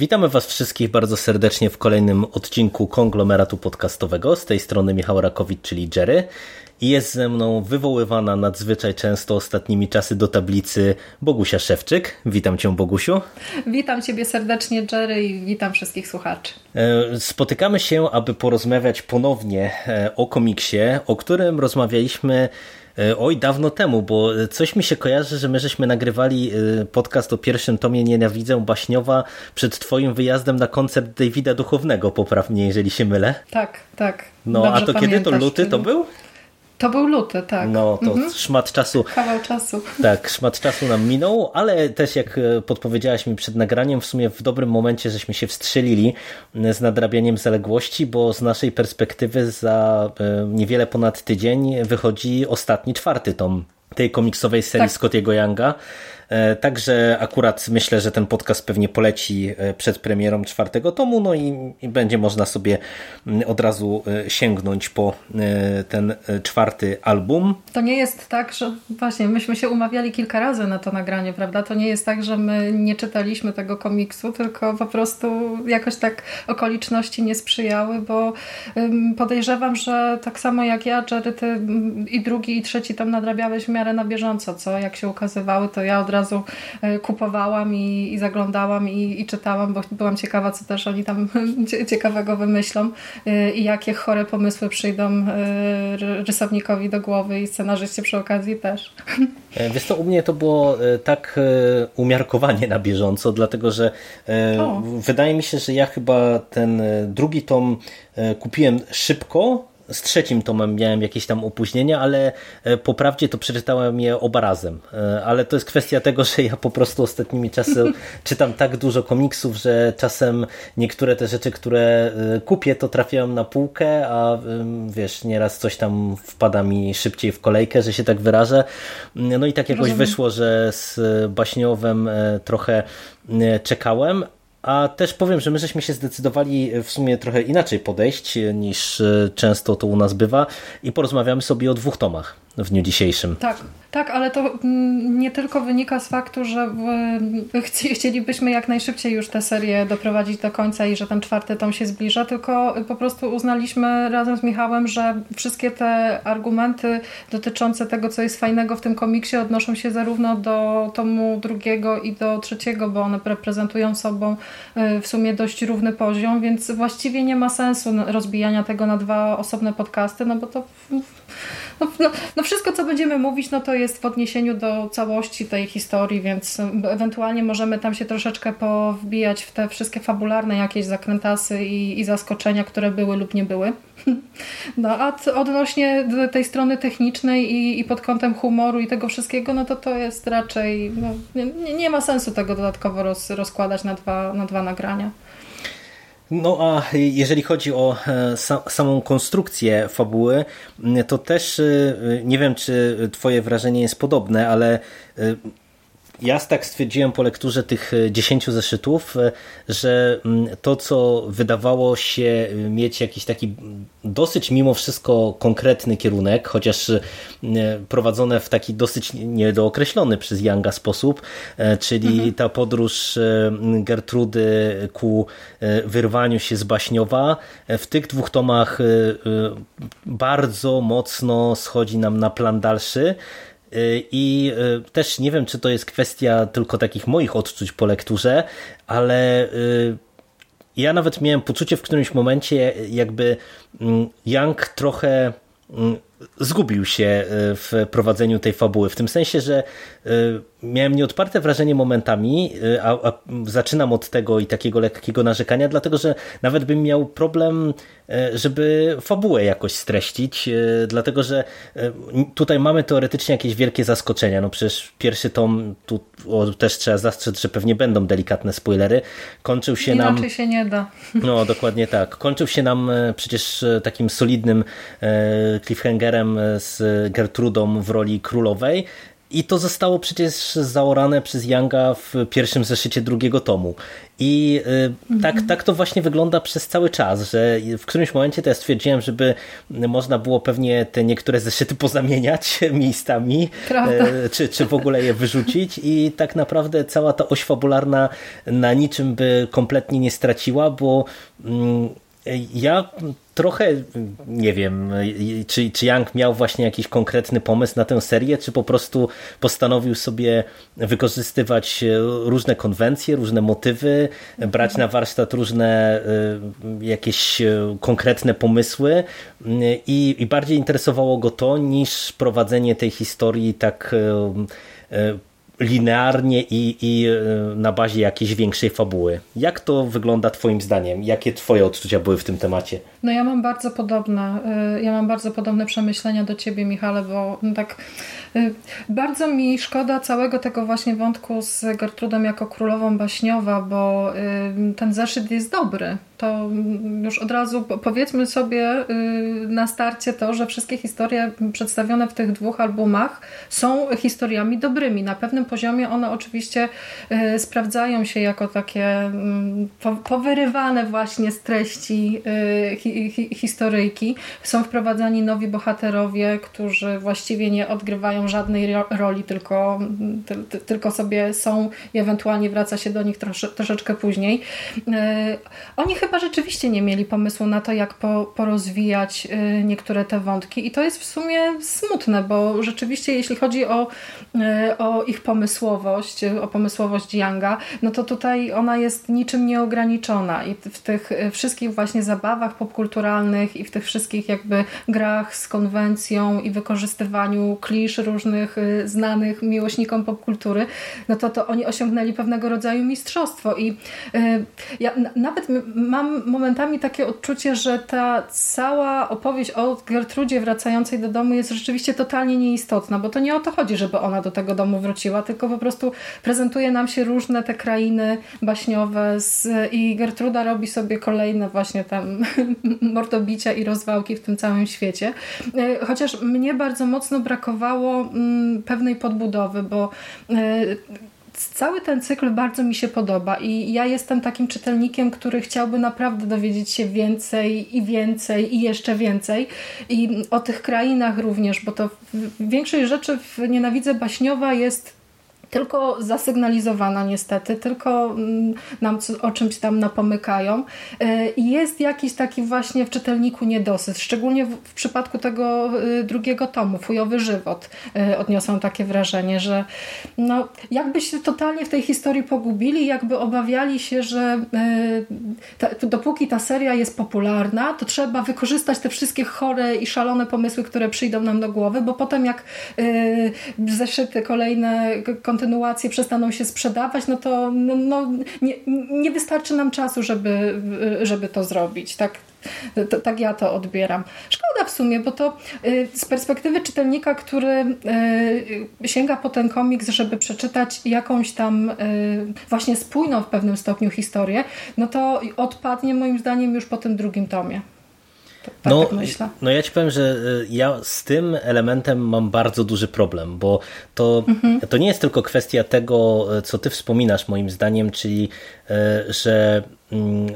Witamy Was wszystkich bardzo serdecznie w kolejnym odcinku konglomeratu podcastowego. Z tej strony Michał Rakowicz, czyli Jerry. I jest ze mną wywoływana nadzwyczaj często ostatnimi czasy do tablicy Bogusia Szewczyk. Witam Cię, Bogusiu. Witam Ciebie serdecznie, Jerry, i witam wszystkich słuchaczy. E, spotykamy się, aby porozmawiać ponownie e, o komiksie, o którym rozmawialiśmy Oj, dawno temu, bo coś mi się kojarzy, że my żeśmy nagrywali podcast o pierwszym tomie Nienawidzę Baśniowa przed twoim wyjazdem na koncert Davida Duchownego, poprawnie, jeżeli się mylę. Tak, tak. No, Dobrze a to kiedy? To luty to był? To był luty, tak. No, to szmat czasu. Kawał czasu. Tak, szmat czasu nam minął, ale też jak e, podpowiedziałaś mi przed nagraniem, w sumie w dobrym momencie żeśmy się wstrzelili e, z nadrabianiem zaległości, bo z naszej perspektywy za e, niewiele ponad tydzień wychodzi ostatni, czwarty tom tej komiksowej serii Tak. Scottiego Younga. E, Także akurat myślę, że ten podcast pewnie poleci e, przed premierą czwartego tomu, no i, i będzie można sobie mm, od razu e, sięgnąć po ten czwarty album. To nie jest tak, że właśnie myśmy się umawiali kilka razy na to nagranie, prawda? To nie jest tak, że my nie czytaliśmy tego komiksu, tylko po prostu jakoś tak okoliczności nie sprzyjały, bo podejrzewam, że tak samo jak ja, Jerry, mm, i drugi, i trzeci tam nadrabiałeś w miarę na bieżąco, co? Jak się ukazywały, to ja od razu y, kupowałam i, i zaglądałam i, i czytałam, bo byłam ciekawa, co też oni tam cie- ciekawego wymyślą y, i jakie chore pomysły przyjdą ry- rysownikowi do głowy i scenarzyście przy okazji też. E, Wiesz co, u mnie to było e, tak e, umiarkowanie na bieżąco, dlatego że e, O. wydaje mi się, że ja chyba ten e, drugi tom e, kupiłem szybko. Z trzecim tomem miałem jakieś tam opóźnienia, ale e, po prawdzie to przeczytałem je oba razem. E, Ale to jest kwestia tego, że ja po prostu ostatnimi czasy czytam tak dużo komiksów, że czasem niektóre te rzeczy, które e, kupię, to trafiają na półkę, a wiesz, nieraz coś tam wpada mi szybciej w kolejkę, że się tak wyrażę. No i tak jakoś Rozumiem. wyszło, że z Baśniowem trochę czekałem. A też powiem, że my żeśmy się zdecydowali w sumie trochę inaczej podejść e, niż e, często to u nas bywa i porozmawiamy sobie o dwóch tomach w dniu dzisiejszym. Tak, tak, ale to mm, nie tylko wynika z faktu, że chci- chcielibyśmy jak najszybciej już tę serię doprowadzić do końca i że ten czwarty tom się zbliża, tylko po prostu uznaliśmy razem z Michałem, że wszystkie te argumenty dotyczące tego, co jest fajnego w tym komiksie, odnoszą się zarówno do tomu drugiego i do trzeciego, bo one reprezentują sobą y, w sumie dość równy poziom, więc właściwie nie ma sensu rozbijania tego na dwa osobne podcasty, no bo to no, no, no wszystko, co będziemy mówić, no to jest w odniesieniu do całości tej historii, więc ewentualnie możemy tam się troszeczkę powbijać w te wszystkie fabularne jakieś zakrętasy i, i zaskoczenia, które były lub nie były. No a odnośnie tej strony technicznej i, i pod kątem humoru i tego wszystkiego, no to to jest raczej, no, nie, nie ma sensu tego dodatkowo roz, rozkładać na dwa, na dwa nagrania. No a jeżeli chodzi o e, sa samą konstrukcję fabuły, to też e, nie wiem, czy twoje wrażenie jest podobne, ale e, ja tak stwierdziłem po lekturze tych e, 10 zeszytów, e, że mm, to, co wydawało się mieć jakiś taki dosyć mimo wszystko konkretny kierunek, chociaż e, prowadzone w taki dosyć niedookreślony przez Younga sposób, e, czyli ta podróż e, Gertrudy ku e, wyrwaniu się z Baśniowa, e, w tych dwóch tomach e, e, bardzo mocno schodzi nam na plan dalszy. I y, też nie wiem, czy to jest kwestia tylko takich moich odczuć po lekturze, ale y, ja nawet miałem poczucie w którymś momencie, jakby mm, Young trochę mm, zgubił się w prowadzeniu tej fabuły. W tym sensie, że miałem nieodparte wrażenie momentami, a, a, zaczynam od tego i takiego lekkiego narzekania, dlatego że nawet bym miał problem, żeby fabułę jakoś streścić, dlatego że tutaj mamy teoretycznie jakieś wielkie zaskoczenia. No przecież pierwszy tom, tu o, też trzeba zastrzec, że pewnie będą delikatne spoilery, kończył się Inaczej nam... Inaczej się nie da. No, dokładnie tak. Kończył się nam przecież takim solidnym cliffhangerem z Gertrudą w roli królowej, i to zostało przecież zaorane przez Younga w pierwszym zeszycie drugiego tomu. I y, tak, tak to właśnie wygląda przez cały czas, że w którymś momencie to ja stwierdziłem, żeby można było pewnie te niektóre zeszyty pozamieniać miejscami, y, czy, czy w ogóle je wyrzucić. I tak naprawdę cała ta oś fabularna na niczym by kompletnie nie straciła, bo mm, ja trochę nie wiem, czy, czy Young miał właśnie jakiś konkretny pomysł na tę serię, czy po prostu postanowił sobie wykorzystywać różne konwencje, różne motywy, brać na warsztat różne y, jakieś konkretne pomysły i, i bardziej interesowało go to niż prowadzenie tej historii tak linearnie i, i na bazie jakiejś większej fabuły. Jak to wygląda Twoim zdaniem? Jakie Twoje odczucia były w tym temacie? No ja mam bardzo podobne, ja mam bardzo podobne przemyślenia do Ciebie, Michale, bo tak bardzo mi szkoda całego tego właśnie wątku z Gertrudą jako królową baśniowa, bo ten zeszyt jest dobry. To już od razu powiedzmy sobie na starcie to, że wszystkie historie przedstawione w tych dwóch albumach są historiami dobrymi. Na pewnym poziomie one oczywiście sprawdzają się jako takie powyrywane właśnie z treści historyjki. Są wprowadzani nowi bohaterowie, którzy właściwie nie odgrywają żadnej roli, tylko, tylko sobie są i ewentualnie wraca się do nich trosze, troszeczkę później. Oni chyba rzeczywiście nie mieli pomysłu na to, jak po, porozwijać niektóre te wątki. I to jest w sumie smutne, bo rzeczywiście jeśli chodzi o, o ich pomysłowość, o pomysłowość Younga, no to tutaj ona jest niczym nieograniczona. I w tych wszystkich właśnie zabawach popkulturalnych i w tych wszystkich jakby grach z konwencją i wykorzystywaniu klisz różnych y, znanych miłośnikom popkultury, no to, to oni osiągnęli pewnego rodzaju mistrzostwo. I y, ja nawet mam momentami takie odczucie, że ta cała opowieść o Gertrudzie wracającej do domu jest rzeczywiście totalnie nieistotna, bo to nie o to chodzi, żeby ona do tego domu wróciła, tylko po prostu prezentuje nam się różne te krainy baśniowe z, i Gertruda robi sobie kolejne właśnie tam mordobicia i rozwałki w tym całym świecie. Y, chociaż mnie bardzo mocno brakowało mm, pewnej podbudowy, bo cały ten cykl bardzo mi się podoba i ja jestem takim czytelnikiem, który chciałby naprawdę dowiedzieć się więcej i więcej i jeszcze więcej. I o tych krainach również, bo to większość rzeczy w Nienawidzę Baśniowa jest tylko zasygnalizowana niestety, tylko mm, nam o czymś tam napomykają. I jest jakiś taki właśnie w czytelniku niedosyt, szczególnie w, przypadku tego y, drugiego tomu, Fujowy żywot y, odniosą takie wrażenie, że no, jakby się totalnie w tej historii pogubili, jakby obawiali się, że y, ta, dopóki ta seria jest popularna, to trzeba wykorzystać te wszystkie chore i szalone pomysły, które przyjdą nam do głowy, bo potem jak zeszyty kolejne kontynuacje przestaną się sprzedawać, no to no, no, nie, nie wystarczy nam czasu, żeby, żeby to zrobić. Tak, to, tak ja to odbieram. Szkoda w sumie, bo to y, z perspektywy czytelnika, który y, sięga po ten komiks, żeby przeczytać jakąś tam y, właśnie spójną w pewnym stopniu historię, no to odpadnie moim zdaniem już po tym drugim tomie. Tak, no, tak no ja ci powiem, że y, ja z tym elementem mam bardzo duży problem, bo to, mhm. to nie jest tylko kwestia tego, y, co ty wspominasz moim zdaniem, czyli y, że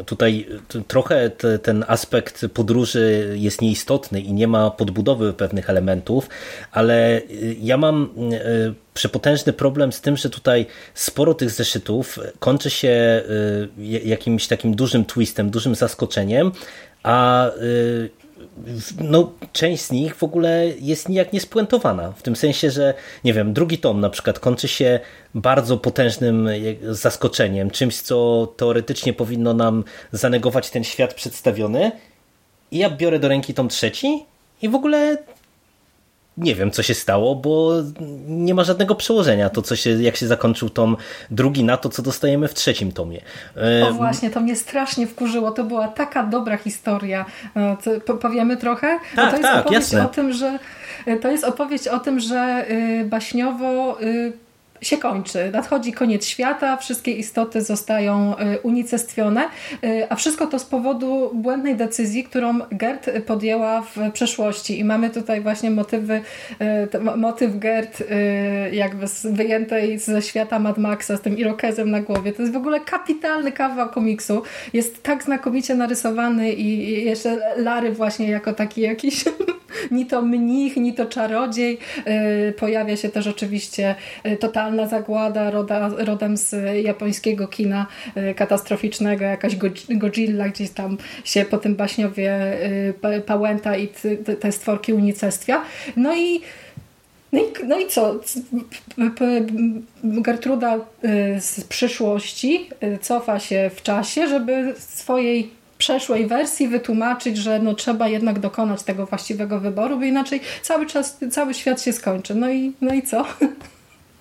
tutaj trochę ten aspekt podróży jest nieistotny i nie ma podbudowy pewnych elementów, ale ja mam przepotężny problem z tym, że tutaj sporo tych zeszytów kończy się jakimś takim dużym twistem, dużym zaskoczeniem, a y, no, część z nich w ogóle jest nijak niespuentowana. W tym sensie, że nie wiem, drugi tom na przykład kończy się bardzo potężnym zaskoczeniem, czymś, co teoretycznie powinno nam zanegować ten świat przedstawiony. I ja biorę do ręki tom trzeci i w ogóle nie wiem, co się stało, bo nie ma żadnego przełożenia to, co się, jak się zakończył tom drugi na to, co dostajemy w trzecim tomie. O właśnie, to mnie strasznie wkurzyło. To była taka dobra historia. To powiemy trochę? Tak, to jest tak, opowieść jasne. o tym, że to jest opowieść o tym, że baśniowo się kończy. Nadchodzi koniec świata, wszystkie istoty zostają y, unicestwione, y, a wszystko to z powodu błędnej decyzji, którą Gert podjęła w przeszłości. I mamy tutaj właśnie motywy, y, motyw Gert jakby wyjętej ze świata Mad Maxa z tym irokezem na głowie. To jest w ogóle kapitalny kawał komiksu. Jest tak znakomicie narysowany i jeszcze Lary właśnie jako taki jakiś ni to mnich, ni to czarodziej. Pojawia się też oczywiście totalny totalna zagłada roda, rodem z japońskiego kina y, katastroficznego, jakaś Godzilla gdzieś tam się po tym baśniowie y, pałęta i te stworki unicestwia. No i no i, no i co? Gertruda y, z przyszłości cofa się w czasie, żeby swojej przeszłej wersji wytłumaczyć, że no trzeba jednak dokonać tego właściwego wyboru, bo inaczej cały czas, cały świat się skończy. No i, no i co?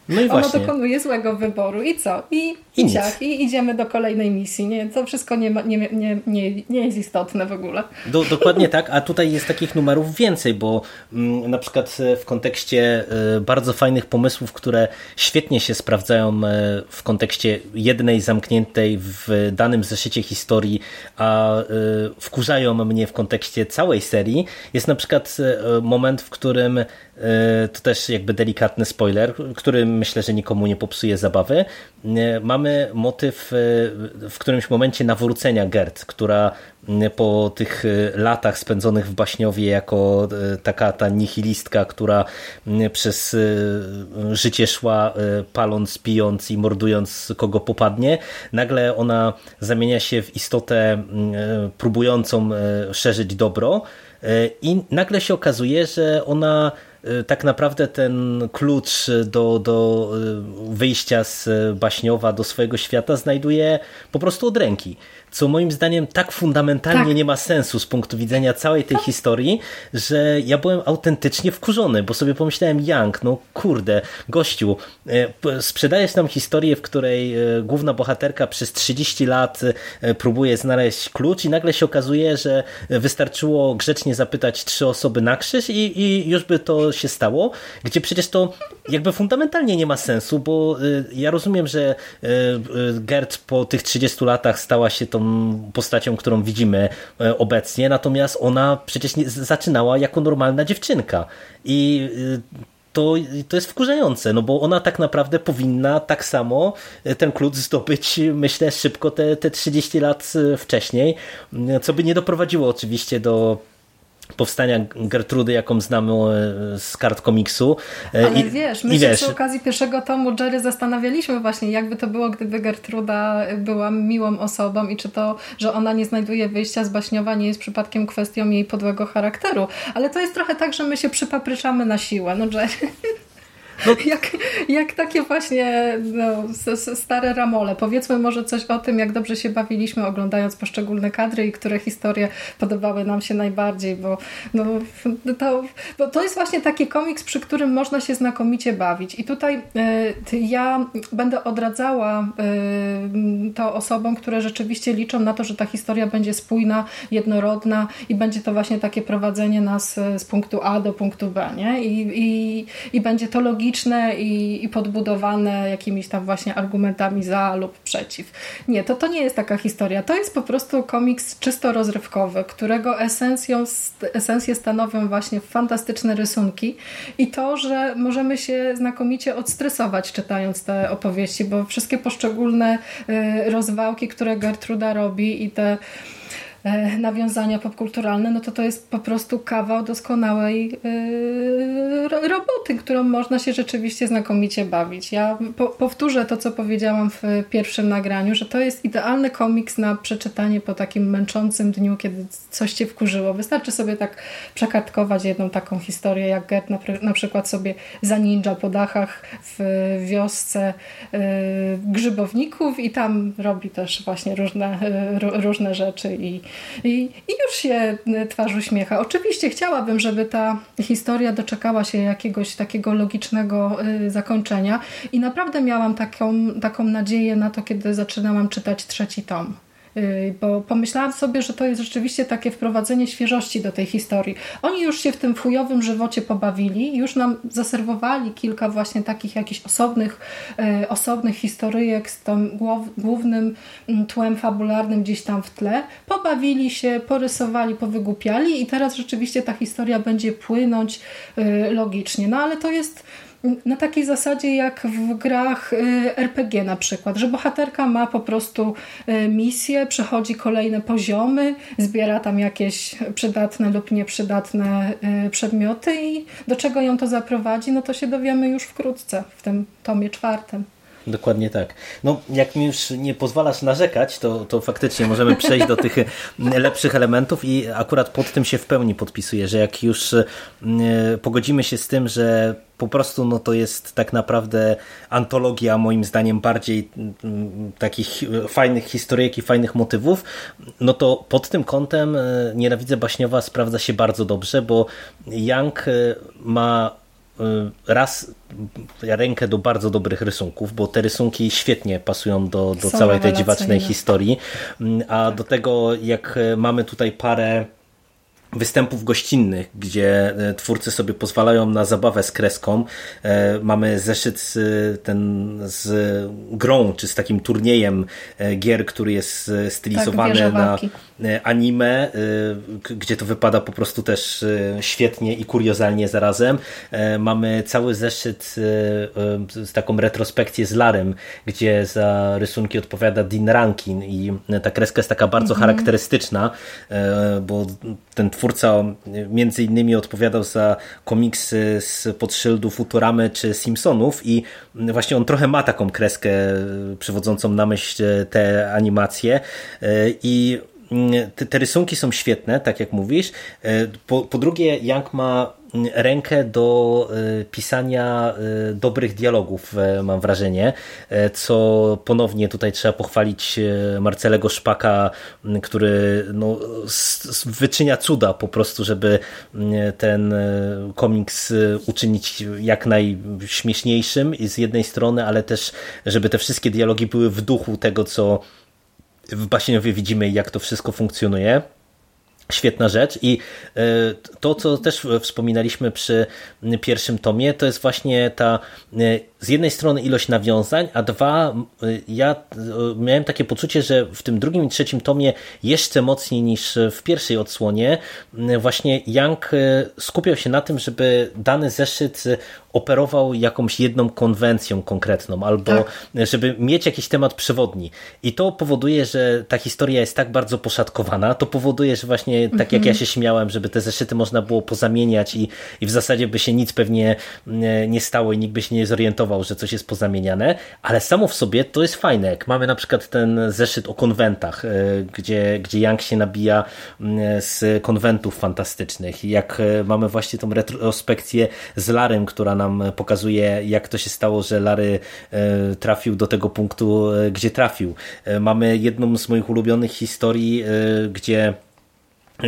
No i Ona właśnie. dokonuje złego wyboru. I co? I, I ciach. I idziemy do kolejnej misji. Nie, to wszystko nie, ma, nie, nie, nie, nie jest istotne w ogóle. Do, dokładnie tak, a tutaj jest takich numerów więcej, bo mm, na przykład e, w kontekście e, bardzo fajnych pomysłów, które świetnie się sprawdzają e, w kontekście jednej zamkniętej w danym zeszycie historii, a e, wkurzają mnie w kontekście całej serii, jest na przykład moment, w którym to też jakby delikatny spoiler, który myślę, że nikomu nie popsuje zabawy. E, Mamy motyw e, w którymś momencie nawrócenia Gert, która po tych e, latach spędzonych w Baśniowie jako e, taka ta nihilistka, która przez e, życie szła e, paląc, pijąc i mordując kogo popadnie, nagle ona zamienia się w istotę e, próbującą e, szerzyć dobro e, i nagle się okazuje, że ona e, tak naprawdę ten klucz do, do e, wyjścia z Baśniowa do swojego świata znajduje po prostu od ręki. Co moim zdaniem tak fundamentalnie Tak. nie ma sensu z punktu widzenia całej tej historii, że ja byłem autentycznie wkurzony, bo sobie pomyślałem, Jank, no kurde, gościu, p- sprzedajesz nam historię, w której główna bohaterka przez 30 lat próbuje znaleźć klucz i nagle się okazuje, że wystarczyło grzecznie zapytać trzy osoby na krzyż i, i już by to się stało, gdzie przecież to jakby fundamentalnie nie ma sensu, bo y, ja rozumiem, że y, y, Gert po tych 30 latach stała się tą postacią, którą widzimy y, obecnie, natomiast ona przecież nie, zaczynała jako normalna dziewczynka. I to, to jest wkurzające, no bo ona tak naprawdę powinna tak samo y, ten klucz zdobyć, myślę, szybko te, te 30 lat y, wcześniej, co by nie doprowadziło oczywiście do powstania Gertrudy, jaką znamy e, z kart komiksu. E, Ale I- wiesz, my i się wiesz, przy okazji pierwszego tomu Jerry zastanawialiśmy właśnie, jakby to było, gdyby Gertruda była miłą osobą i czy to, że ona nie znajduje wyjścia z Baśniowa nie jest przypadkiem kwestią jej podłego charakteru. Ale to jest trochę tak, że my się przypapryczamy na siłę. No Jerry... jak, jak takie właśnie no, stare ramole. Powiedzmy może coś o tym, jak dobrze się bawiliśmy oglądając poszczególne kadry i które historie podobały nam się najbardziej, bo, no, to, bo to jest właśnie taki komiks, przy którym można się znakomicie bawić. I tutaj ty- ja będę odradzała e, to osobom, które rzeczywiście liczą na to, że ta historia będzie spójna, jednorodna i będzie to właśnie takie prowadzenie nas e, z punktu A do punktu B, nie? I, i, i będzie to logiczne i, i podbudowane jakimiś tam właśnie argumentami za lub przeciw. Nie, to, to nie jest taka historia. To jest po prostu komiks czysto rozrywkowy, którego esencją, esencję stanowią właśnie fantastyczne rysunki i to, że możemy się znakomicie odstresować czytając te opowieści, bo wszystkie poszczególne y, rozwałki, które Gertruda robi i te nawiązania popkulturalne, no to to jest po prostu kawał doskonałej e, ro- roboty, którą można się rzeczywiście znakomicie bawić. Ja po, powtórzę to, co powiedziałam w pierwszym nagraniu, że to jest idealny komiks na przeczytanie po takim męczącym dniu, kiedy coś cię wkurzyło. Wystarczy sobie tak przekartkować jedną taką historię, jak Gert na, na przykład sobie za ninja po dachach w wiosce e, grzybowników i tam robi też właśnie różne, e, ró- różne rzeczy i i, i już się twarz uśmiecha. Oczywiście chciałabym, żeby ta historia doczekała się jakiegoś takiego logicznego zakończenia i naprawdę miałam taką, taką nadzieję na to, kiedy zaczynałam czytać trzeci tom. Y, bo pomyślałam sobie, że to jest rzeczywiście takie wprowadzenie świeżości do tej historii. Oni już się w tym fujowym żywocie pobawili, już nam zaserwowali kilka właśnie takich jakichś osobnych, y, osobnych historyjek z tym głównym mm, tłem fabularnym gdzieś tam w tle. Pobawili się, porysowali, powygłupiali i teraz rzeczywiście ta historia będzie płynąć y, logicznie. No ale to jest na takiej zasadzie jak w grach y, RPG na przykład, że bohaterka ma po prostu y, misję, przechodzi kolejne poziomy, zbiera tam jakieś przydatne lub nieprzydatne y, przedmioty i do czego ją to zaprowadzi, no to się dowiemy już wkrótce w tym tomie czwartym. Dokładnie tak. No, jak mi już nie pozwalasz narzekać, to, to faktycznie możemy przejść do tych lepszych elementów i akurat pod tym się w pełni podpisuję, że jak już pogodzimy się z tym, że po prostu no to jest tak naprawdę antologia moim zdaniem bardziej takich fajnych historyjek i fajnych motywów, no to pod tym kątem e, Nienawidzę Baśniowa sprawdza się bardzo dobrze, bo Young e, ma e, raz rękę do bardzo dobrych rysunków, bo te rysunki świetnie pasują do, do całej tej dziwacznej historii, mm, a do tego jak mamy tutaj parę występów gościnnych, gdzie e, twórcy sobie pozwalają na zabawę z kreską. E, mamy zeszyt ten z grą, czy z takim turniejem e, gier, który jest stylizowany tak, na anime, gdzie to wypada po prostu też świetnie i kuriozalnie zarazem. Mamy cały zeszyt z taką retrospekcję z Larem, gdzie za rysunki odpowiada Dean Rankin i ta kreska jest taka bardzo mm -hmm. charakterystyczna, bo ten twórca między innymi odpowiadał za komiksy z podszyldów Futuramy czy Simpsonów i właśnie on trochę ma taką kreskę przywodzącą na myśl te animacje i te, te rysunki są świetne, tak jak mówisz. Po, po drugie, Young ma rękę do e, pisania e, dobrych dialogów, e, mam wrażenie, co ponownie tutaj trzeba pochwalić Marcelego Szpaka, który no, wyczynia cuda po prostu, żeby ten komiks uczynić jak najśmieszniejszym z jednej strony, ale też żeby te wszystkie dialogi były w duchu tego, co w Baśniowie widzimy, jak to wszystko funkcjonuje. Świetna rzecz i e, to, co też wspominaliśmy przy pierwszym tomie, to jest właśnie ta e, z jednej strony ilość nawiązań, a dwa, e, ja miałem takie poczucie, że w tym drugim i trzecim tomie jeszcze mocniej niż w pierwszej odsłonie właśnie Young skupiał się na tym, żeby dany zeszyt operował jakąś jedną konwencją konkretną, albo tak. żeby mieć jakiś temat przewodni. I to powoduje, że ta historia jest tak bardzo poszatkowana, to powoduje, że właśnie tak jak ja mhm. się śmiałem, żeby te zeszyty można było pozamieniać i, i w zasadzie by się nic pewnie mm, nie stało i nikt by się nie zorientował, że coś jest pozamieniane, ale samo w sobie to jest fajne. Jak mamy na przykład ten zeszyt o konwentach, e, gdzie, gdzie Young się nabija z konwentów fantastycznych, jak e, mamy właśnie tą retrospekcję z Larym, która nam pokazuje, jak to się stało, że Lary e, trafił do tego punktu, gdzie trafił. Mamy jedną z moich ulubionych historii, gdzie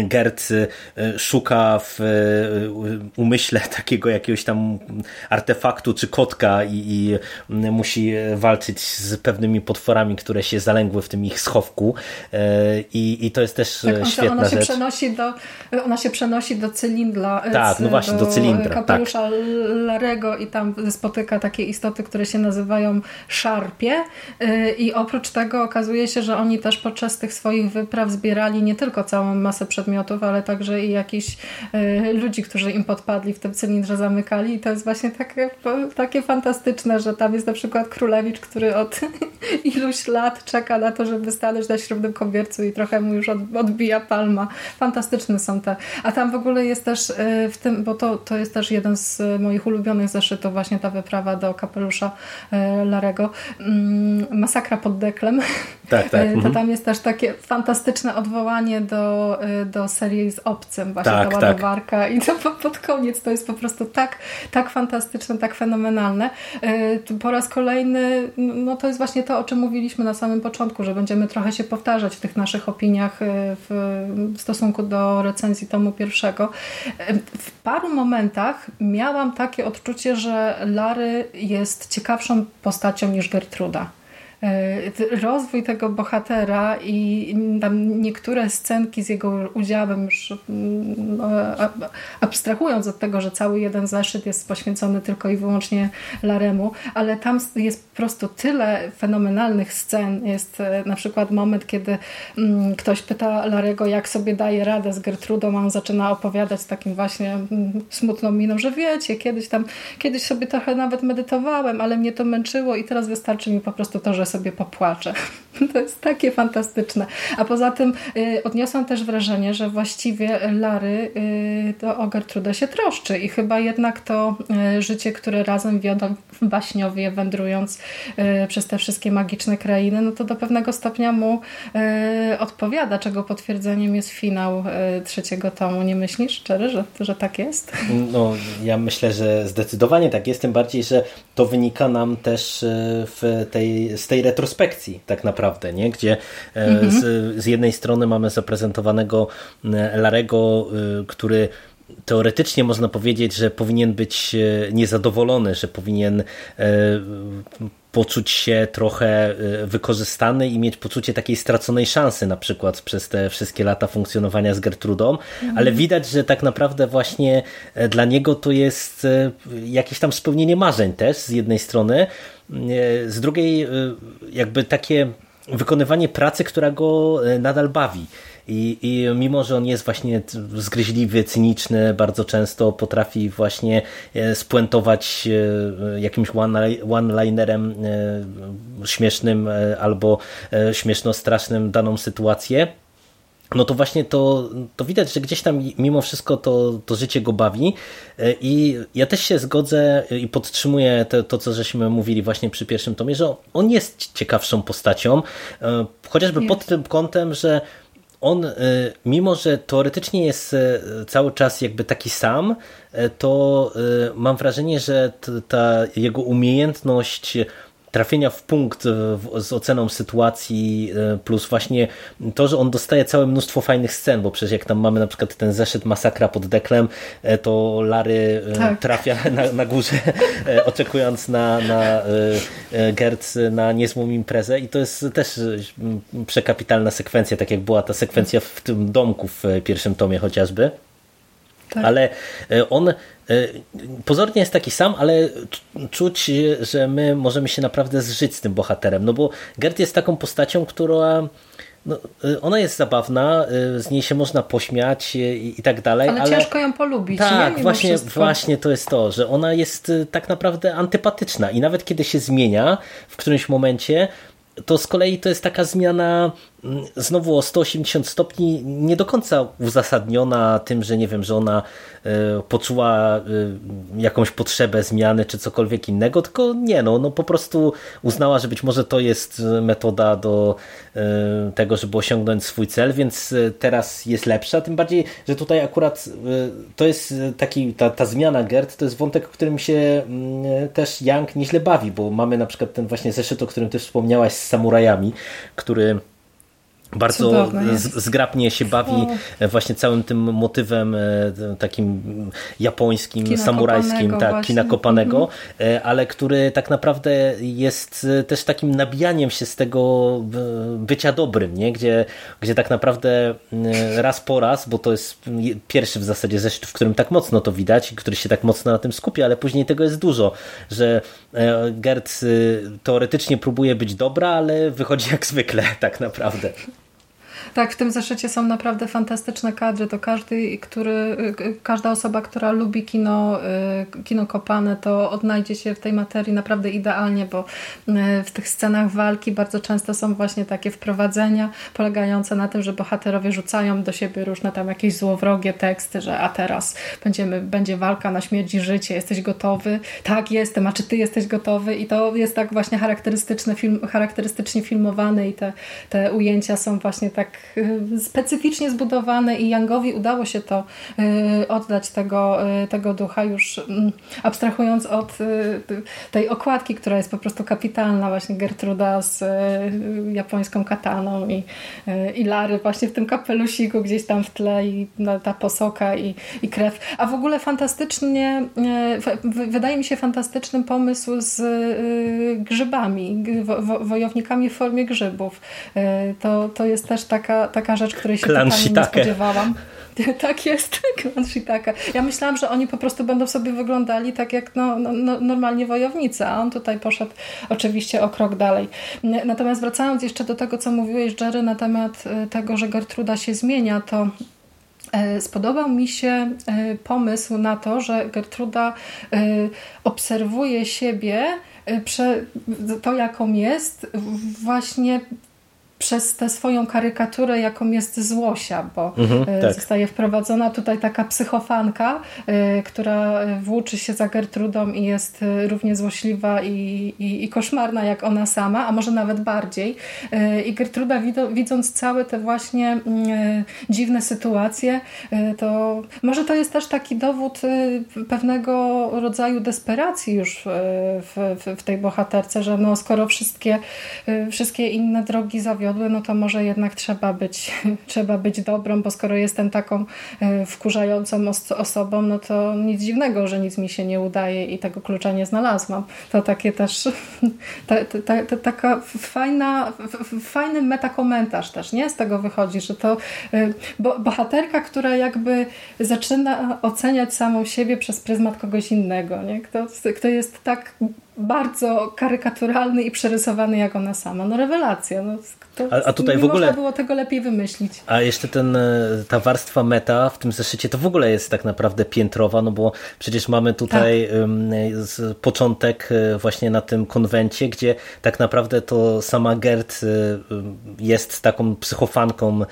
Gert y, szuka w y, umyśle takiego jakiegoś tam artefaktu czy kotka i, i, musi walczyć z pewnymi potworami, które się zalęgły w tym ich schowku i, i to jest też tak, świetna ona rzecz. Się przenosi do, ona się przenosi do cylindra. Tak, no właśnie, do, do cylindra. Tak. Kapelusza tak. Larego i tam spotyka takie istoty, które się nazywają szarpie i oprócz tego okazuje się, że oni też podczas tych swoich wypraw zbierali nie tylko całą masę przedmiotów, ale także i jakichś y, ludzi, którzy im podpadli w tym cylindrze zamykali i to jest właśnie takie, takie fantastyczne, że tam jest na przykład królewicz, który od iluś lat czeka na to, żeby stanąć na śrubnym kobiercu i trochę mu już odbija palma. Fantastyczne są te. A tam w ogóle jest też y, w tym, bo to, to jest też jeden z moich ulubionych zeszytów, właśnie ta wyprawa do kapelusza y, Larego. Mm, masakra pod deklem. Tak, tak. To mhm. tam jest też takie fantastyczne odwołanie do, do serii z Obcym, właśnie tak, ta tak. ładowarka i to pod koniec to jest po prostu tak, tak fantastyczne, tak fenomenalne. Po raz kolejny, no to jest właśnie to, o czym mówiliśmy na samym początku, że będziemy trochę się powtarzać w tych naszych opiniach w stosunku do recenzji tomu pierwszego. W paru momentach miałam takie odczucie, że Lary jest ciekawszą postacią niż Gertruda. E, rozwój tego bohatera i tam niektóre scenki z jego udziałem, już mm, no, abstrahując od tego, że cały jeden zeszyt jest poświęcony tylko i wyłącznie Laremu, ale tam jest po prostu tyle fenomenalnych scen. Jest e, na przykład moment, kiedy mm, ktoś pyta Larego, jak sobie daje radę z Gertrudą, a on zaczyna opowiadać takim właśnie mm, smutną miną, że wiecie, kiedyś tam, kiedyś sobie trochę nawet medytowałem, ale mnie to męczyło i teraz wystarczy mi po prostu to, że sobie popłaczę. To jest takie fantastyczne. A poza tym y, odniosłam też wrażenie, że właściwie Lary y, to o Gertrudę się troszczy i chyba jednak to y, życie, które razem wiodą baśniowie, wędrując y, przez te wszystkie magiczne krainy, no to do pewnego stopnia mu y, odpowiada, czego potwierdzeniem jest finał y, trzeciego tomu. Nie myślisz szczerze, że, że tak jest? No, ja myślę, że zdecydowanie tak jest, tym bardziej, że to wynika nam też w tej, z tej retrospekcji tak naprawdę, nie? gdzie mhm. z, z jednej strony mamy zaprezentowanego Larego, który teoretycznie można powiedzieć, że powinien być niezadowolony, że powinien poczuć się trochę wykorzystany i mieć poczucie takiej straconej szansy na przykład przez te wszystkie lata funkcjonowania z Gertrudą, mhm. ale widać, że tak naprawdę właśnie dla niego to jest jakieś tam spełnienie marzeń też z jednej strony, z drugiej jakby takie wykonywanie pracy, która go nadal bawi. I, I mimo, że on jest właśnie zgryźliwy, cyniczny, bardzo często potrafi właśnie spuentować jakimś one-linerem śmiesznym albo śmieszno-strasznym daną sytuację, no to właśnie to, to widać, że gdzieś tam mimo wszystko to, to życie go bawi i ja też się zgodzę i podtrzymuję to, to, co żeśmy mówili właśnie przy pierwszym tomie, że on jest ciekawszą postacią, chociażby jest. pod tym kątem, że on, mimo że teoretycznie jest cały czas jakby taki sam, to mam wrażenie, że ta jego umiejętność trafienia w punkt z oceną sytuacji, plus właśnie to, że on dostaje całe mnóstwo fajnych scen, bo przecież jak tam mamy na przykład ten zeszyt Masakra pod deklem, to Lary tak. trafia na, na górze, oczekując na, na Gertz na niezłą imprezę i to jest też przekapitalna sekwencja, tak jak była ta sekwencja w tym domku w pierwszym tomie chociażby. Tak. Ale on pozornie jest taki sam, ale czuć, że my możemy się naprawdę zżyć z tym bohaterem. No bo Gert jest taką postacią, która no, ona jest zabawna, z niej się można pośmiać i, i tak dalej. Ale, ale, ciężko ją polubić. Tak, nie? właśnie, właśnie to jest to, że ona jest tak naprawdę antypatyczna i nawet kiedy się zmienia w którymś momencie, to z kolei to jest taka zmiana znowu o 180 stopni, nie do końca uzasadniona tym, że nie wiem, że ona poczuła jakąś potrzebę zmiany czy cokolwiek innego, tylko nie, no, no po prostu uznała, że być może to jest metoda do tego, żeby osiągnąć swój cel, więc teraz jest lepsza, tym bardziej, że tutaj akurat to jest taki, ta, ta zmiana Gerd, to jest wątek, którym się też Young nieźle bawi, bo mamy na przykład ten właśnie zeszyt, o którym ty wspomniałaś z samurajami, który bardzo zgrabnie się bawi o. właśnie całym tym motywem takim japońskim, kina samurajskim, tak, właśnie. kina kopanego, mm -hmm. ale który tak naprawdę jest też takim nabijaniem się z tego bycia dobrym, nie? Gdzie, gdzie tak naprawdę raz po raz, bo to jest pierwszy w zasadzie zeszyt, w którym tak mocno to widać, który się tak mocno na tym skupia, ale później tego jest dużo, że Gerd teoretycznie próbuje być dobra, ale wychodzi jak zwykle tak naprawdę. Tak, w tym zeszycie są naprawdę fantastyczne kadry. To każdy, który, każda osoba, która lubi kino, y, kino kopane, to odnajdzie się w tej materii naprawdę idealnie, bo y, w tych scenach walki bardzo często są właśnie takie wprowadzenia polegające na tym, że bohaterowie rzucają do siebie różne tam jakieś złowrogie teksty, że a teraz będziemy, będzie walka na śmierć i życie, jesteś gotowy? Tak, jestem, a czy ty jesteś gotowy? I to jest tak właśnie charakterystyczne film, charakterystycznie filmowane i te, te ujęcia są właśnie tak specyficznie zbudowane i Youngowi udało się to y, oddać tego, y, tego ducha już mm, abstrahując od tej okładki, która jest po prostu kapitalna, właśnie Gertruda z japońską kataną i, i Lary właśnie w tym kapelusiku gdzieś tam w tle i ta posoka i, i krew. A w ogóle fantastycznie, wydaje mi się fantastycznym pomysł z grzybami, wojownikami w formie grzybów. To, to jest też taka, taka rzecz, której się Klan totalnie nie spodziewałam. Tak jest, klan Shitaka. Ja myślałam, że oni po prostu będą sobie wyglądali tak jak no, no, no, normalnie wojownicy, a on tutaj poszedł oczywiście o krok dalej. Natomiast wracając jeszcze do tego, co mówiłeś, Jerry, na temat y, tego, że Gertruda się zmienia, to e, Spodobał mi się e, pomysł na to, że Gertruda e, obserwuje siebie, to jaką jest, właśnie przez tę swoją karykaturę, jaką jest Złosia, bo mhm, e, tak. zostaje wprowadzona tutaj taka psychofanka, e, która włóczy się za Gertrudą i jest e, równie złośliwa i, i, i koszmarna jak ona sama, a może nawet bardziej. I Gertruda widząc całe te właśnie mm, dziwne sytuacje, to może to jest też taki dowód pewnego rodzaju desperacji już w, w, w tej bohaterce, że no, skoro wszystkie, wszystkie inne drogi zawiodły, no to może jednak trzeba być, trzeba być dobrą, bo skoro jestem taką e, wkurzającą osobą, no to nic dziwnego, że nic mi się nie udaje i tego klucza nie znalazłam. To takie też ta, ta, ta, taka fajna, fajny metakomentarz też, nie? Z tego wychodzi, że to e, bo, bohaterka, która jakby zaczyna oceniać samą siebie przez pryzmat kogoś innego, nie? Kto, kto jest tak bardzo karykaturalny i przerysowany jak ona sama. No rewelacja. No, to a, a tutaj w ogóle można było tego lepiej wymyślić. A jeszcze ten, e, ta warstwa meta w tym zeszycie to w ogóle jest tak naprawdę piętrowa, no bo przecież mamy tutaj tak. początek e, właśnie na tym konwencie, gdzie tak naprawdę to sama Gert e, jest taką psychofanką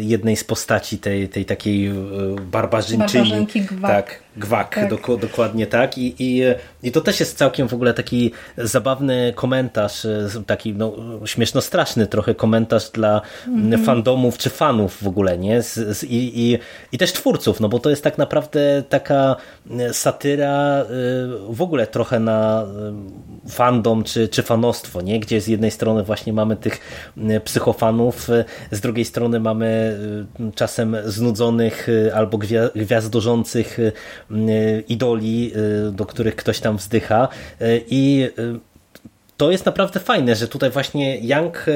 jednej z postaci tej, tej takiej barbarzyńczyni. Tak, gwak, tak. Dok dokładnie tak. I, i, I to też jest całkiem w ogóle taki zabawny komentarz, taki no, śmieszno-straszny trochę komentarz dla mm -hmm. fandomów czy fanów w ogóle, nie? Z, z, i, i, I też twórców, no bo to jest tak naprawdę taka satyra w ogóle trochę na fandom czy, czy fanostwo, nie? Gdzie z jednej strony właśnie mamy tych psychofanów, z drugiej strony mamy czasem znudzonych albo gwiazdorzących idoli, do których ktoś tam wzdycha. I to jest naprawdę fajne, że tutaj właśnie Young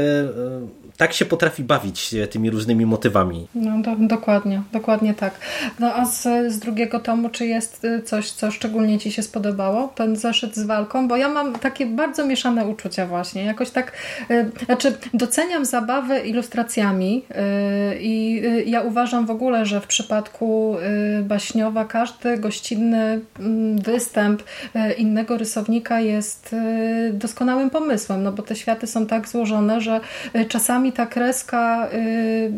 tak się potrafi bawić e, tymi różnymi motywami. No do, dokładnie, dokładnie tak. No a z, z drugiego tomu, czy jest e, coś, co szczególnie Ci się spodobało? Ten zeszyt z walką? Bo ja mam takie bardzo mieszane uczucia właśnie. Jakoś tak, y, znaczy doceniam zabawę ilustracjami y, i y, ja uważam w ogóle, że w przypadku Baśniowa każdy gościnny mm, występ innego rysownika jest doskonałym pomysłem, no bo te światy są tak złożone, że czasami ta kreska y,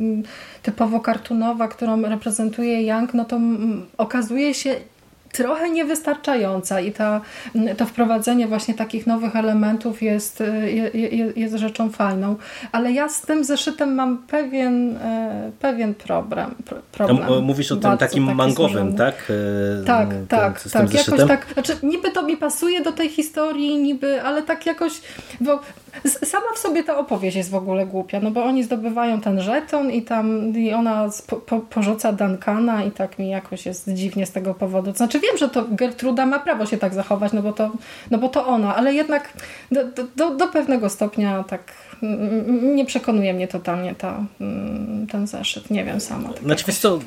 typowo kartunowa, którą reprezentuje Young, no to okazuje się trochę niewystarczająca i ta, to wprowadzenie właśnie takich nowych elementów jest, jest, jest rzeczą fajną. Ale ja z tym zeszytem mam pewien, e, pewien problem. problem Mówisz o tym takim mangowym, tak? E, tak, ten, tak, z tak. Jakoś tak. Znaczy, niby to mi pasuje do tej historii, niby, ale tak jakoś, bo sama w sobie ta opowieść jest w ogóle głupia, no bo oni zdobywają ten żeton i tam i ona po, po, porzuca Duncana i tak mi jakoś jest dziwnie z tego powodu. Znaczy wiem, że to Gertruda ma prawo się tak zachować, no bo to, no bo to ona, ale jednak do, do, do pewnego stopnia tak nie przekonuje mnie totalnie ta, ten zeszyt. Nie wiem sama. Tak znaczy, wiesz co,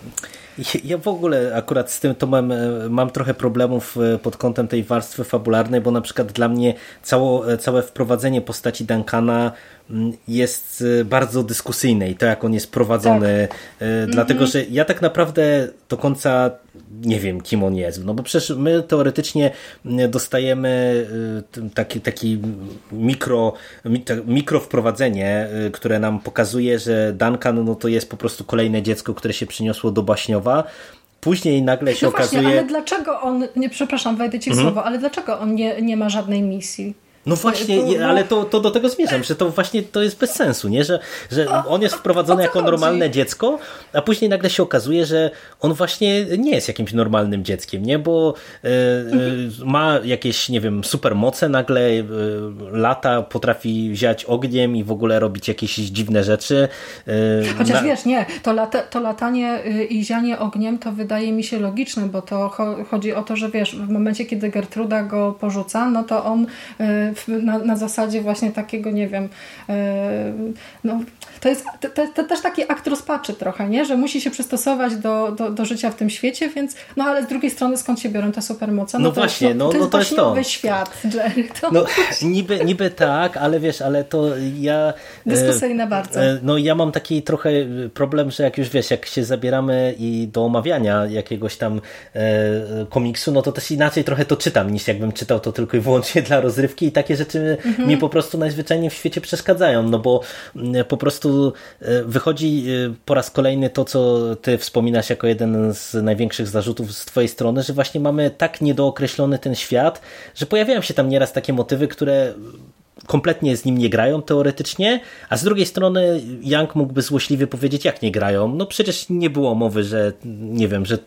ja w ogóle akurat z tym to mam, e, mam trochę problemów e, pod kątem tej warstwy fabularnej, bo na przykład dla mnie cało, e, całe wprowadzenie postaci Duncana mm, jest bardzo dyskusyjne i to jak on jest prowadzony, tak. dlatego mhm. że ja tak naprawdę do końca nie wiem, kim on jest. No bo przecież my teoretycznie dostajemy taki, taki mikro, mikro wprowadzenie, które nam pokazuje, że Duncan no to jest po prostu kolejne dziecko, które się przyniosło do Baśniowa, Później nagle się no okazuje... Właśnie, ale dlaczego on, nie przepraszam, wejdę ci mhm. słowo, ale dlaczego on nie, nie ma żadnej misji? No właśnie, to, ale to, to do tego zmierzam, że to właśnie to jest bez sensu, nie? Że, że on jest wprowadzony jako normalne dziecko, a później nagle się okazuje, że on właśnie nie jest jakimś normalnym dzieckiem, nie? Bo e, e, ma jakieś, nie wiem, supermoce, nagle e, lata, potrafi wziąć ogniem i w ogóle robić jakieś dziwne rzeczy. Chociaż na... wiesz, nie, to, lata, to latanie i zianie ogniem to wydaje mi się logiczne, bo to chodzi o to, że wiesz, w momencie, kiedy Gertruda go porzuca, no to on na, na zasadzie właśnie takiego, nie wiem, e, no, to jest to, to, to też taki akt rozpaczy trochę, nie? że musi się przystosować do, do, do, życia w tym świecie, więc no ale z drugiej strony skąd się biorą te supermoce? No, no właśnie, jest, no, to, no, to jest to. świat, Jerry. To... No, niby, niby tak, ale wiesz, ale to ja... E, Dyskusyjne bardzo. E, no ja mam taki trochę problem, że jak już wiesz, jak się zabieramy i do omawiania jakiegoś tam komiksu, no to też inaczej trochę to czytam, niż jakbym czytał to tylko i wyłącznie dla rozrywki i takie rzeczy mhm. mi po prostu najzwyczajniej w świecie przeszkadzają, no bo mm, po prostu e, wychodzi e, po raz kolejny to, co ty wspominasz jako jeden z największych zarzutów z twojej strony, że właśnie mamy tak niedookreślony ten świat, że pojawiają się tam nieraz takie motywy, które kompletnie z nim nie grają teoretycznie, a z drugiej strony Young mógłby złośliwie powiedzieć, jak nie grają. No przecież nie było mowy, że nie wiem, że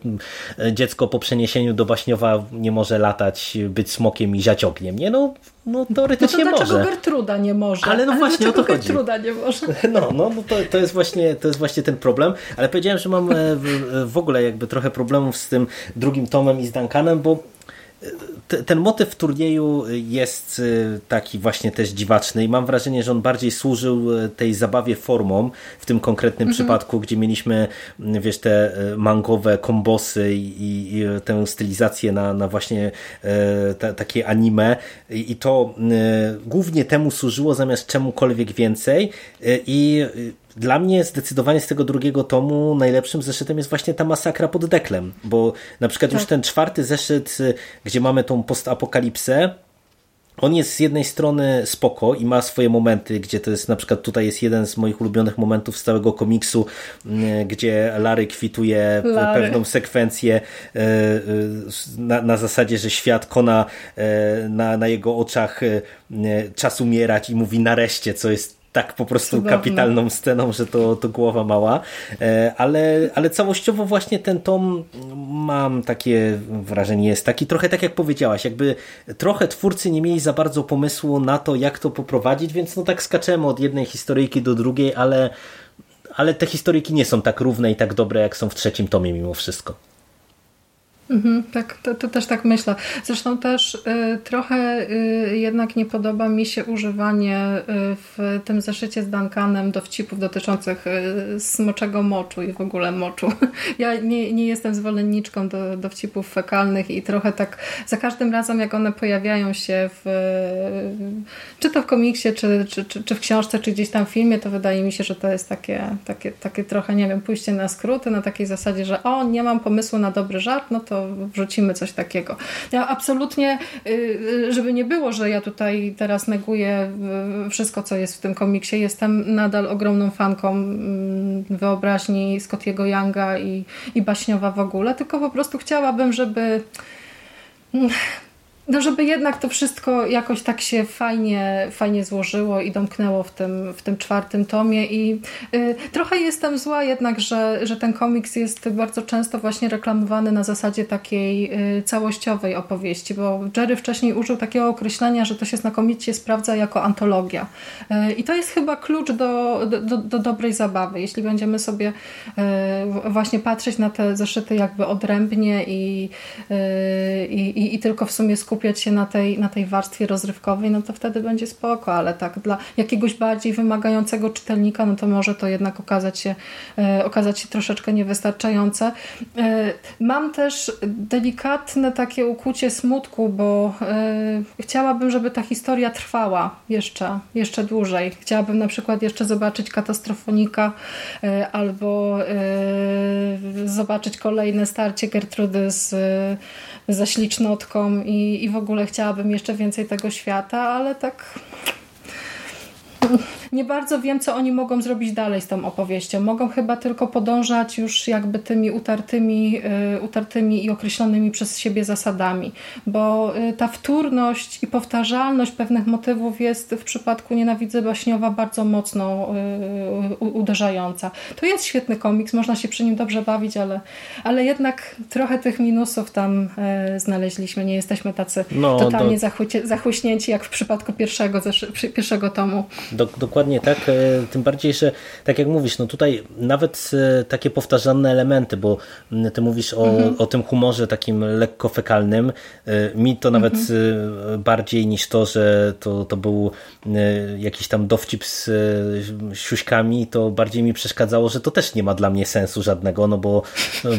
dziecko po przeniesieniu do Baśniowa nie może latać, być smokiem i ziać ogniem. Nie, no, no teoretycznie no to może. dlaczego Gertruda nie może? Ale no ale właśnie o to chodzi. Gertruda nie może? No, no, no to, to, jest właśnie, to jest właśnie ten problem, ale powiedziałem, że mam e, w, w ogóle jakby trochę problemów z tym drugim tomem i z Duncanem, bo ten motyw w turnieju jest y, taki właśnie też dziwaczny i mam wrażenie, że on bardziej służył y, tej zabawie formą w tym konkretnym mhm. przypadku, gdzie mieliśmy mm, wiesz, te y, mangowe kombosy i, i tę stylizację na, na właśnie takie anime i to głównie temu służyło zamiast czemukolwiek więcej i dla mnie zdecydowanie z tego drugiego tomu najlepszym zeszytem jest właśnie ta masakra pod deklem, bo na przykład tak. już ten czwarty zeszyt, y, gdzie mamy tą postapokalipsę, on jest z jednej strony spoko i ma swoje momenty, gdzie to jest na przykład tutaj jest jeden z moich ulubionych momentów z całego komiksu, y, gdzie Larry kwituje Larry. pewną sekwencję y, na, na zasadzie, że świat kona na, na jego oczach czas umierać i mówi nareszcie, co jest tak po prostu Cudowne. kapitalną sceną, że to, to głowa mała, e, ale, ale całościowo właśnie ten tom mam takie wrażenie jest taki trochę tak jak powiedziałaś, jakby trochę twórcy nie mieli za bardzo pomysłu na to, jak to poprowadzić, więc no tak skaczemy od jednej historyjki do drugiej, ale, ale te historyjki nie są tak równe i tak dobre, jak są w trzecim tomie mimo wszystko. Mhm, tak, to, to, też tak myślę. Zresztą też y, trochę y, jednak nie podoba mi się używanie y, w tym zeszycie z Duncanem dowcipów dotyczących y, smoczego moczu i w ogóle moczu. Ja nie, nie jestem zwolenniczką do, dowcipów fekalnych i trochę tak za każdym razem jak one pojawiają się w czy to w komiksie, czy, czy, czy, czy w książce, czy gdzieś tam w filmie, to wydaje mi się, że to jest takie, takie, takie trochę, nie wiem, pójście na skróty, na takiej zasadzie, że o, nie mam pomysłu na dobry żart, no to wrzucimy coś takiego. Ja absolutnie, y, y, żeby nie było, że ja tutaj teraz neguję y, wszystko, co jest w tym komiksie, jestem nadal ogromną fanką mm, wyobraźni Scottiego Younga i, i baśniowa w ogóle, tylko po prostu chciałabym, żeby no żeby jednak to wszystko jakoś tak się fajnie, fajnie złożyło i domknęło w tym, w tym czwartym tomie. I y, trochę jestem zła jednak, że, że ten komiks jest bardzo często właśnie reklamowany na zasadzie takiej y, całościowej opowieści, bo Jerry wcześniej użył takiego określenia, że to się znakomicie sprawdza jako antologia. Y, i to jest chyba klucz do, do, do dobrej zabawy, jeśli będziemy sobie y, właśnie patrzeć na te zeszyty jakby odrębnie i, y, i, i tylko w sumie skupić skupiać się na tej, na tej warstwie rozrywkowej, no to wtedy będzie spoko, ale tak dla jakiegoś bardziej wymagającego czytelnika, no to może to jednak okazać się, e, okazać się troszeczkę niewystarczające. E, mam też delikatne takie ukucie smutku, bo e, chciałabym, żeby ta historia trwała jeszcze, jeszcze dłużej. Chciałabym na przykład jeszcze zobaczyć katastrofonika albo zobaczyć kolejne starcie Gertrudy z, ze ślicznotką i, i w ogóle chciałabym jeszcze więcej tego świata, ale tak nie bardzo wiem, co oni mogą zrobić dalej z tą opowieścią. Mogą chyba tylko podążać już jakby tymi utartymi, y, utartymi i określonymi przez siebie zasadami, bo y, ta wtórność i powtarzalność pewnych motywów jest w przypadku Nienawidzę Baśniowa bardzo mocno y, uderzająca. To jest świetny komiks, można się przy nim dobrze bawić, ale, ale jednak trochę tych minusów tam znaleźliśmy. Nie jesteśmy tacy no, totalnie do... zachłyśnięci jak w przypadku pierwszego, pierwszego tomu. Dokładnie tak, e, tym bardziej, że tak jak mówisz, no tutaj nawet e, takie powtarzane elementy, bo ty mówisz o, mhm. o tym humorze takim lekko fekalnym, e, mi to nawet mhm. bardziej niż to, że to, to był jakiś tam dowcip z siuśkami, to bardziej mi przeszkadzało, że to też nie ma dla mnie sensu żadnego, no bo,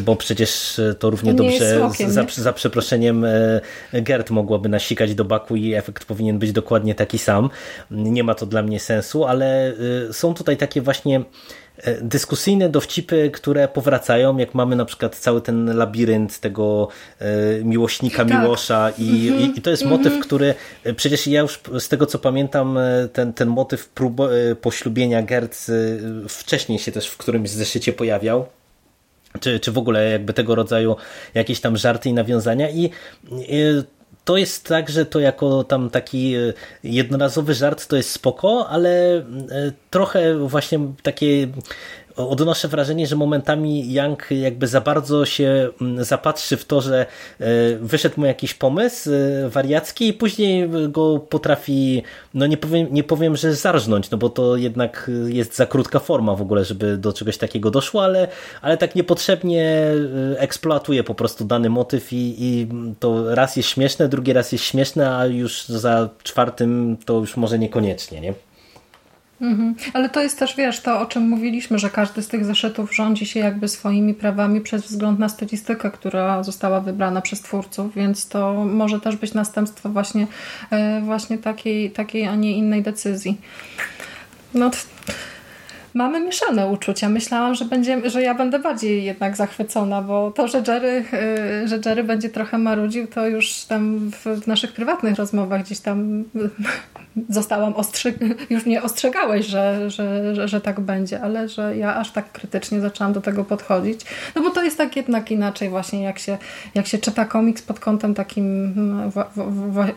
bo przecież to równie dobrze smokiem, za, za przeproszeniem Gert mogłaby nasikać do baku i efekt powinien być dokładnie taki sam. Nie ma to dla mnie sensu, ale y, są tutaj takie właśnie e, dyskusyjne dowcipy, które powracają, jak mamy na przykład cały ten labirynt tego e, miłośnika tak. Miłosza i, mm -hmm. i, to jest motyw, mm -hmm. który przecież ja już z tego co pamiętam ten, ten motyw prób poślubienia Gertz wcześniej się też w którymś zeszycie pojawiał czy, czy w ogóle jakby tego rodzaju jakieś tam żarty i nawiązania i, i to jest tak, że to jako tam taki e, jednorazowy żart to jest spoko, ale e, trochę właśnie takie odnoszę wrażenie, że momentami Young jakby za bardzo się mm, zapatrzy w to, że e, wyszedł mu jakiś pomysł e, wariacki i później go potrafi, no nie powiem, nie powiem, że zarżnąć, no bo to jednak jest za krótka forma w ogóle, żeby do czegoś takiego doszło, ale, ale tak niepotrzebnie e, eksploatuje po prostu dany motyw i, i to raz jest śmieszne, drugi raz jest śmieszne, a już za czwartym to już może niekoniecznie, nie? Mhm. Ale to jest też, wiesz, to o czym mówiliśmy, że każdy z tych zeszytów rządzi się jakby swoimi prawami przez wzgląd na stylistykę, która została wybrana przez twórców, więc to może też być następstwo właśnie, e, właśnie takiej, takiej, a nie innej decyzji. No, mamy mieszane uczucia. Myślałam, że, będzie, że ja będę bardziej jednak zachwycona, bo to, że Jerry, y, że Jerry będzie trochę marudził, to już tam w, naszych prywatnych rozmowach gdzieś tam zostałam ostrzy... już mnie ostrzegałeś, że, że, że, że, tak będzie, ale że ja aż tak krytycznie zaczęłam do tego podchodzić. No bo to jest tak jednak inaczej właśnie, jak się, jak się czyta komiks pod kątem takim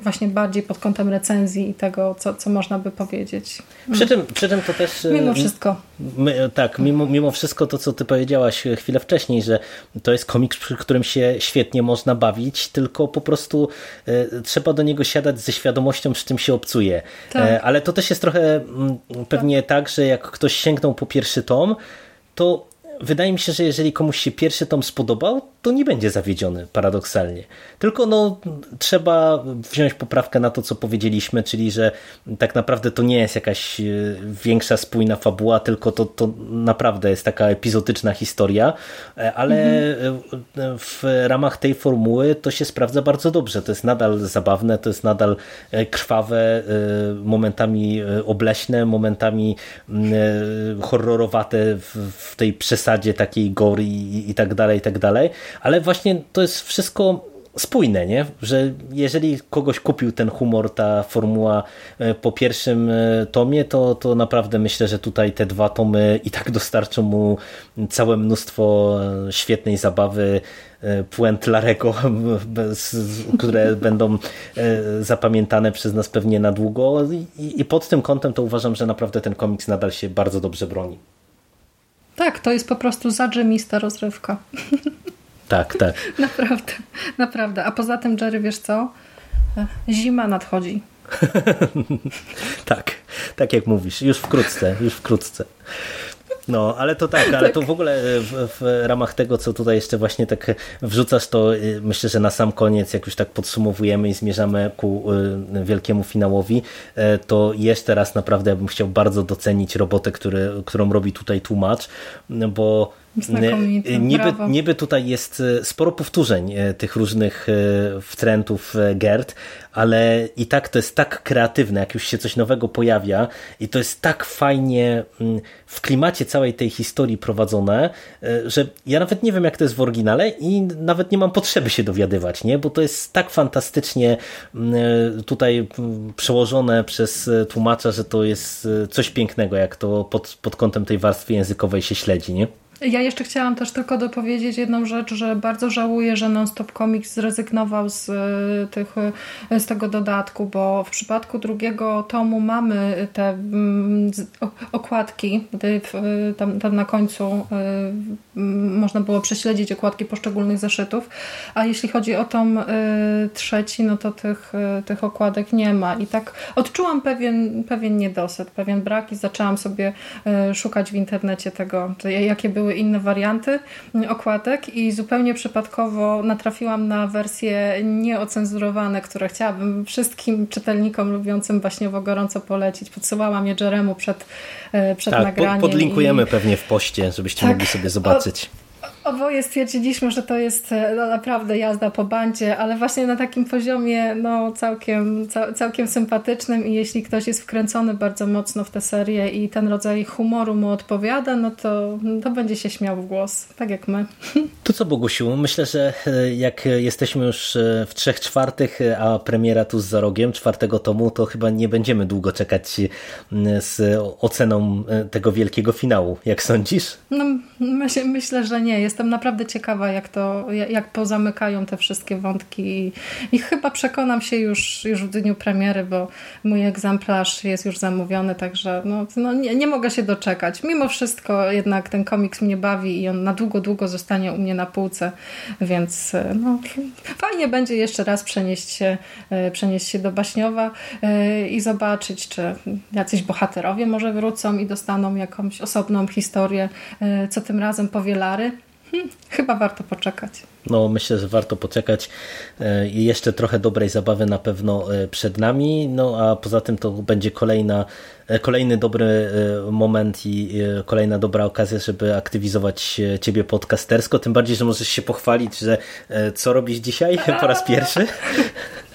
właśnie bardziej pod kątem recenzji i tego, co, co można by powiedzieć. Przy czym, przy czym to też... Mimo wszystko. My, tak, mimo, mimo wszystko to, co ty powiedziałaś chwilę wcześniej, że to jest komiks, przy którym się świetnie można bawić, tylko po prostu y, trzeba do niego siadać ze świadomością, z czym się obcuje. Tak. E, ale to też jest trochę m, pewnie tak. tak, że jak ktoś sięgnął po pierwszy tom, to wydaje mi się, że jeżeli komuś się pierwszy tom spodobał, to nie będzie zawiedziony paradoksalnie. Tylko no, trzeba wziąć poprawkę na to, co powiedzieliśmy, czyli że tak naprawdę to nie jest jakaś e, większa spójna fabuła, tylko to, to naprawdę jest taka epizodyczna historia, e, ale mhm. w ramach tej formuły to się sprawdza bardzo dobrze. To jest nadal zabawne, to jest nadal krwawe, momentami obleśne, momentami horrorowate w tej przesadzie takiej gory i, i tak dalej, i tak dalej ale właśnie to jest wszystko spójne, nie? że jeżeli kogoś kupił ten humor, ta formuła e, po pierwszym e, tomie, to, to naprawdę myślę, że tutaj te dwa tomy i tak dostarczą mu całe mnóstwo e, świetnej zabawy, puent Larego, które będą zapamiętane przez nas pewnie na długo I, i pod tym kątem to uważam, że naprawdę ten komiks nadal się bardzo dobrze broni. Tak, to jest po prostu zadrzemista rozrywka. Tak, tak. naprawdę, naprawdę. A poza tym, Jerry, wiesz co? Zima nadchodzi. tak, tak jak mówisz. Już wkrótce, już wkrótce. No, ale to tak, ale to w ogóle w, w, ramach tego, co tutaj jeszcze właśnie tak wrzucasz, to y, myślę, że na sam koniec, jak już tak podsumowujemy i zmierzamy ku wielkiemu finałowi, to jeszcze raz naprawdę ja bym chciał bardzo docenić robotę, który, którą robi tutaj tłumacz, bo Niby, niby tutaj jest e, sporo powtórzeń e, tych różnych e, wtrętów Gerd, ale i tak to jest tak kreatywne, jak już się coś nowego pojawia i to jest tak fajnie mm, w klimacie całej tej historii prowadzone, że ja nawet nie wiem, jak to jest w oryginale i nawet nie mam potrzeby się dowiadywać, nie? bo to jest tak fantastycznie mm, tutaj mm, przełożone przez tłumacza, że to jest coś pięknego, jak to pod, pod kątem tej warstwy językowej się śledzi. Nie? Ja jeszcze chciałam też tylko dopowiedzieć jedną rzecz, że bardzo żałuję, że Nonstop Comics zrezygnował z, e, tych, e, z tego dodatku, bo w przypadku drugiego tomu mamy te mm, okładki, e, tam, tam na końcu można było prześledzić okładki poszczególnych zeszytów, a jeśli chodzi o tom trzeci, no to tych, tych okładek nie ma. I tak odczułam pewien, pewien niedosyt, pewien brak i zaczęłam sobie szukać w internecie tego, jakie były inne warianty okładek i zupełnie przypadkowo natrafiłam na wersje nieocenzurowane, które chciałabym wszystkim czytelnikom lubiącym baśniowo gorąco polecić. Podsyłałam je Jeremu przed, e, przed tak, nagraniem. podlinkujemy i... pewnie w poście, żebyście tak, mogli sobie zobaczyć. Oboje stwierdziliśmy, że to jest e, no, naprawdę jazda po bandzie, ale właśnie na takim poziomie no, całkiem, całkiem sympatycznym i jeśli ktoś jest wkręcony bardzo mocno w tę serię i ten rodzaj humoru mu odpowiada, no to, to będzie się śmiał w głos, tak jak my. To co Bogusiu, myślę, że e, jak jesteśmy już e, w trzech czwartych, a premiera tu za rogiem czwartego tomu, to chyba nie będziemy długo czekać z oceną tego wielkiego finału. Jak sądzisz? No myślę że nie. Jest jestem naprawdę ciekawa, jak to, jak pozamykają te wszystkie wątki i chyba przekonam się już, już w dniu premiery, bo mój egzemplarz jest już zamówiony, także no, no nie, nie mogę się doczekać. Mimo wszystko jednak ten komiks mnie bawi i on na długo, długo zostanie u mnie na półce, więc no, fajnie będzie jeszcze raz przenieść się, e, przenieść się do Baśniowa e, i zobaczyć, czy jacyś bohaterowie może wrócą i dostaną jakąś osobną historię, e, co tym razem powielary. Hmm, chyba warto poczekać. No, myślę, że warto poczekać. E, I jeszcze trochę dobrej zabawy na pewno e, przed nami. No, a poza tym to będzie kolejna, e, kolejny dobry moment i kolejna dobra okazja, żeby aktywizować Ciebie podcastersko. Tym bardziej, że możesz się pochwalić, że co robisz dzisiaj po raz pierwszy?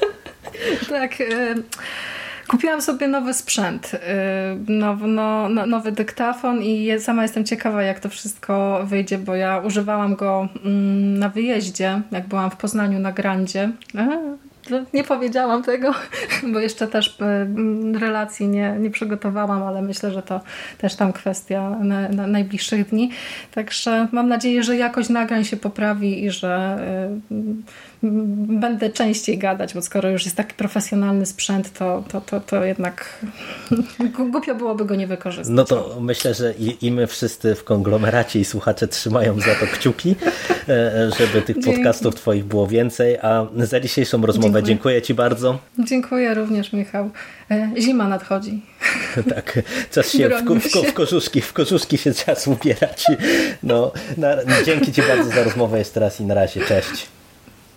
tak. Kupiłam sobie nowy sprzęt, y, nowy, no, no, nowy dyktafon i sama jestem ciekawa, jak to wszystko wyjdzie, bo ja używałam go mm, na wyjeździe, jak byłam w Poznaniu na Grandzie. Nie powiedziałam tego, bo jeszcze też y, relacji nie, nie przygotowałam, ale myślę, że to też tam kwestia na, na najbliższych dni. Także mam nadzieję, że jakość nagrań się poprawi i że y, będę częściej gadać, bo skoro już jest taki profesjonalny sprzęt, to, to, to, to jednak głupio byłoby go nie wykorzystać. No to myślę, że i, i my wszyscy w konglomeracie i słuchacze trzymają za to kciuki, e, żeby tych Dzięki. podcastów Twoich było więcej, a za dzisiejszą rozmowę dziękuję, dziękuję Ci bardzo. Dziękuję również Michał. E, zima nadchodzi. Tak, czas się w, w, w, kożuszki, w kożuszki się czas ubierać. No, na, dzięki Ci bardzo za rozmowę jeszcze raz i na razie, cześć.